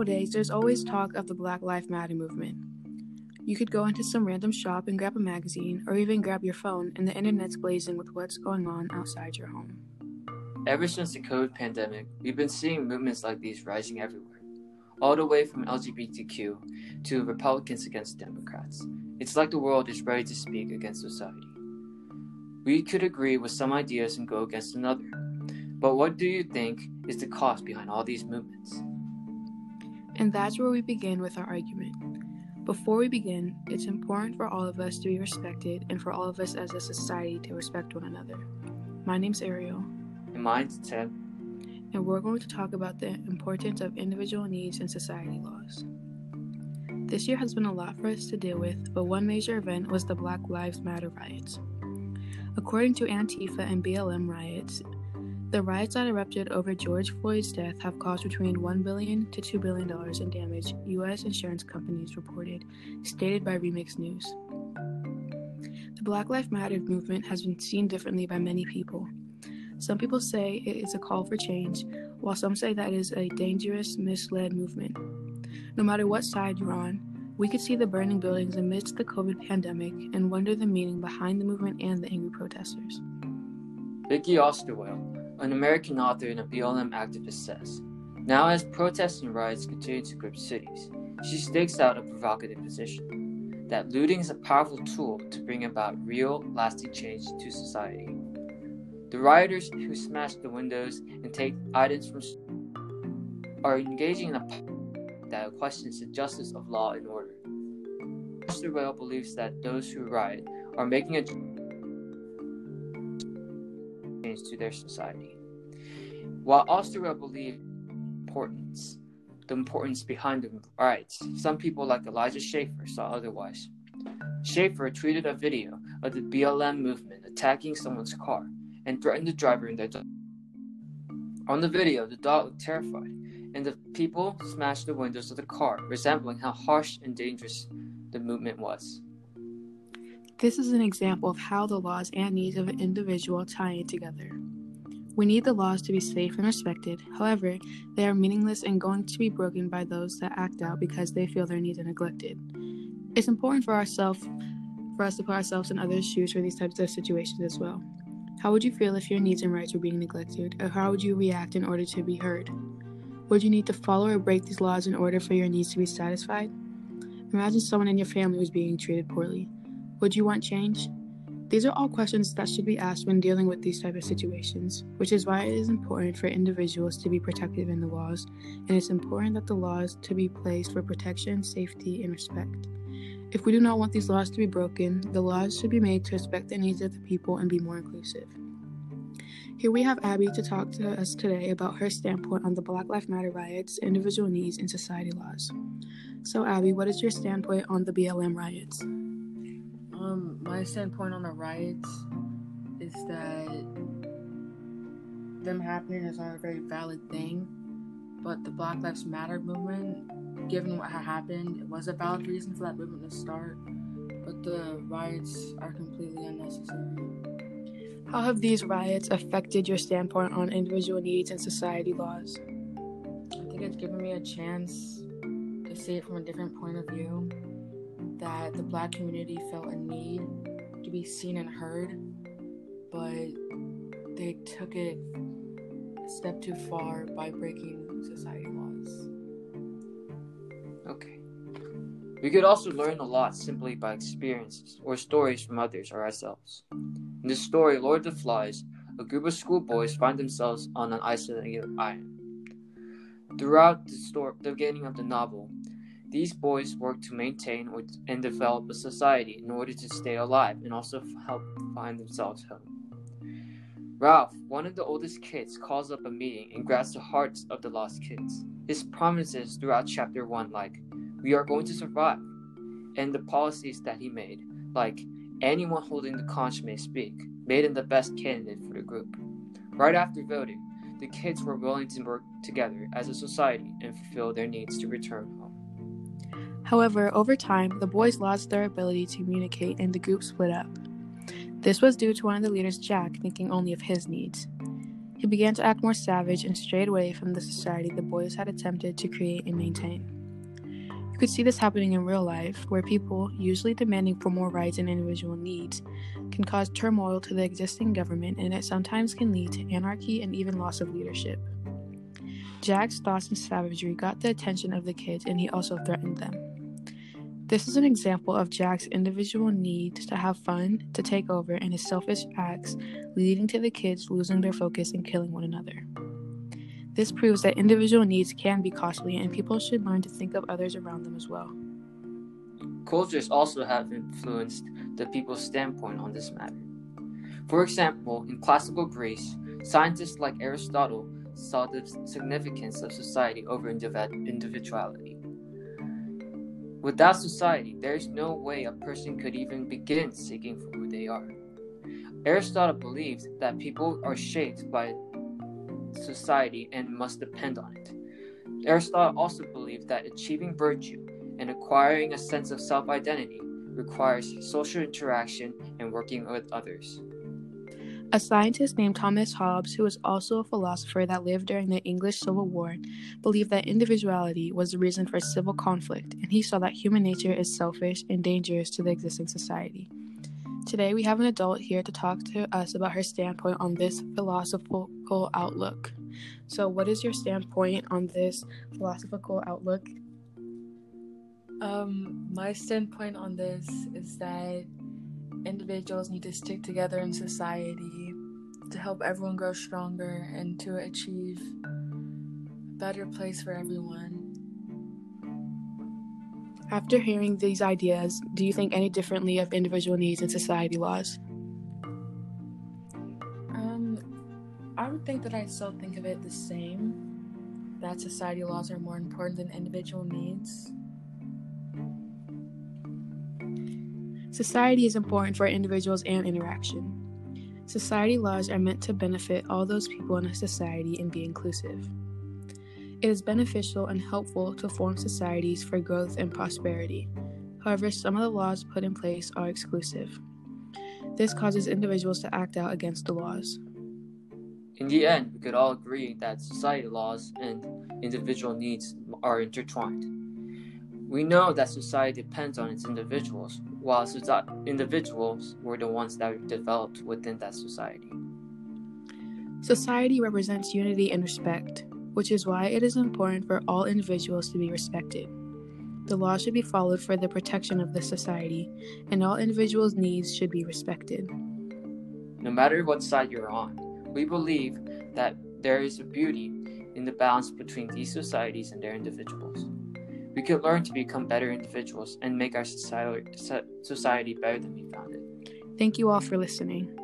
Nowadays, there's always talk of the Black Lives Matter movement. You could go into some random shop and grab a magazine, or even grab your phone, and the internet's blazing with what's going on outside your home. Ever since the COVID pandemic, we've been seeing movements like these rising everywhere, all the way from LGBTQ to Republicans against Democrats. It's like the world is ready to speak against society. We could agree with some ideas and go against another. But what do you think is the cost behind all these movements? And that's where we begin with our argument. Before we begin, it's important for all of us to be respected and for all of us as a society to respect one another. My name's Ariel. And mine's Ted. And we're going to talk about the importance of individual needs and society laws. This year has been a lot for us to deal with, but one major event was the Black Lives Matter riots. According to Antifa and BLM riots, the riots that erupted over George Floyd's death have caused between 1 billion to $2 billion in damage, U.S. insurance companies reported, stated by Remix News. The Black Lives Matter movement has been seen differently by many people. Some people say it is a call for change, while some say that it is a dangerous, misled movement. No matter what side you're on, we could see the burning buildings amidst the COVID pandemic and wonder the meaning behind the movement and the angry protesters. Vicky Osterweil, an American author and a BLM activist says. Now, as protests and riots continue to grip cities, she stakes out a provocative position that looting is a powerful tool to bring about real, lasting change to society. The rioters who smash the windows and take items from are engaging in a that questions the justice of law and order. Mr. believes that those who riot are making a to their society. While Osterweil believed importance, the importance behind the rights, some people like Elijah Schaffer saw otherwise. Schaffer tweeted a video of the BLM movement attacking someone's car and threatened the driver and their dog. On the video, the dog looked terrified, and the people smashed the windows of the car, resembling how harsh and dangerous the movement was. This is an example of how the laws and needs of an individual tie in together. We need the laws to be safe and respected. However, they are meaningless and going to be broken by those that act out because they feel their needs are neglected. It's important for ourselves for us to put ourselves in others' shoes for these types of situations as well. How would you feel if your needs and rights were being neglected, or how would you react in order to be heard? Would you need to follow or break these laws in order for your needs to be satisfied? Imagine someone in your family was being treated poorly. Would you want change? These are all questions that should be asked when dealing with these type of situations, which is why it is important for individuals to be protective in the laws, and it's important that the laws to be placed for protection, safety, and respect. If we do not want these laws to be broken, the laws should be made to respect the needs of the people and be more inclusive. Here we have Abby to talk to us today about her standpoint on the Black Lives Matter riots, individual needs, and society laws. So, Abby, what is your standpoint on the BLM riots? Um, my standpoint on the riots is that them happening is not a very valid thing, but the Black Lives Matter movement, given what had happened, it was a valid reason for that movement to start. But the riots are completely unnecessary. How have these riots affected your standpoint on individual needs and society laws? I think it's given me a chance to see it from a different point of view that the black community felt a need to be seen and heard, but they took it a step too far by breaking society laws. Okay. We could also learn a lot simply by experiences or stories from others or ourselves. In this story, Lord of the Flies, a group of schoolboys find themselves on an isolated island. Throughout the, story, the beginning of the novel, these boys work to maintain and develop a society in order to stay alive and also help find themselves home. Ralph, one of the oldest kids, calls up a meeting and grabs the hearts of the lost kids. His promises throughout chapter 1, like, we are going to survive, and the policies that he made, like, anyone holding the conch may speak, made him the best candidate for the group. Right after voting, the kids were willing to work together as a society and fulfill their needs to return. However, over time, the boys lost their ability to communicate and the group split up. This was due to one of the leaders, Jack, thinking only of his needs. He began to act more savage and strayed away from the society the boys had attempted to create and maintain. You could see this happening in real life, where people, usually demanding for more rights and individual needs, can cause turmoil to the existing government and it sometimes can lead to anarchy and even loss of leadership. Jack's thoughts and savagery got the attention of the kids and he also threatened them. This is an example of Jack's individual need to have fun, to take over, and his selfish acts leading to the kids losing their focus and killing one another. This proves that individual needs can be costly and people should learn to think of others around them as well. Cultures also have influenced the people's standpoint on this matter. For example, in classical Greece, scientists like Aristotle saw the significance of society over individuality. Without society, there is no way a person could even begin seeking for who they are. Aristotle believed that people are shaped by society and must depend on it. Aristotle also believed that achieving virtue and acquiring a sense of self identity requires social interaction and working with others. A scientist named Thomas Hobbes, who was also a philosopher that lived during the English Civil War, believed that individuality was the reason for civil conflict, and he saw that human nature is selfish and dangerous to the existing society. Today, we have an adult here to talk to us about her standpoint on this philosophical outlook. So, what is your standpoint on this philosophical outlook? Um, my standpoint on this is that individuals need to stick together in society to help everyone grow stronger and to achieve a better place for everyone. After hearing these ideas, do you think any differently of individual needs and society laws? Um, I would think that I still think of it the same. That society laws are more important than individual needs. Society is important for individuals and interaction. Society laws are meant to benefit all those people in a society and be inclusive. It is beneficial and helpful to form societies for growth and prosperity. However, some of the laws put in place are exclusive. This causes individuals to act out against the laws. In the end, we could all agree that society laws and individual needs are intertwined. We know that society depends on its individuals, while individuals were the ones that developed within that society. Society represents unity and respect, which is why it is important for all individuals to be respected. The law should be followed for the protection of the society, and all individuals' needs should be respected. No matter what side you're on, we believe that there is a beauty in the balance between these societies and their individuals. We could learn to become better individuals and make our society, society better than we found it. Thank you all for listening.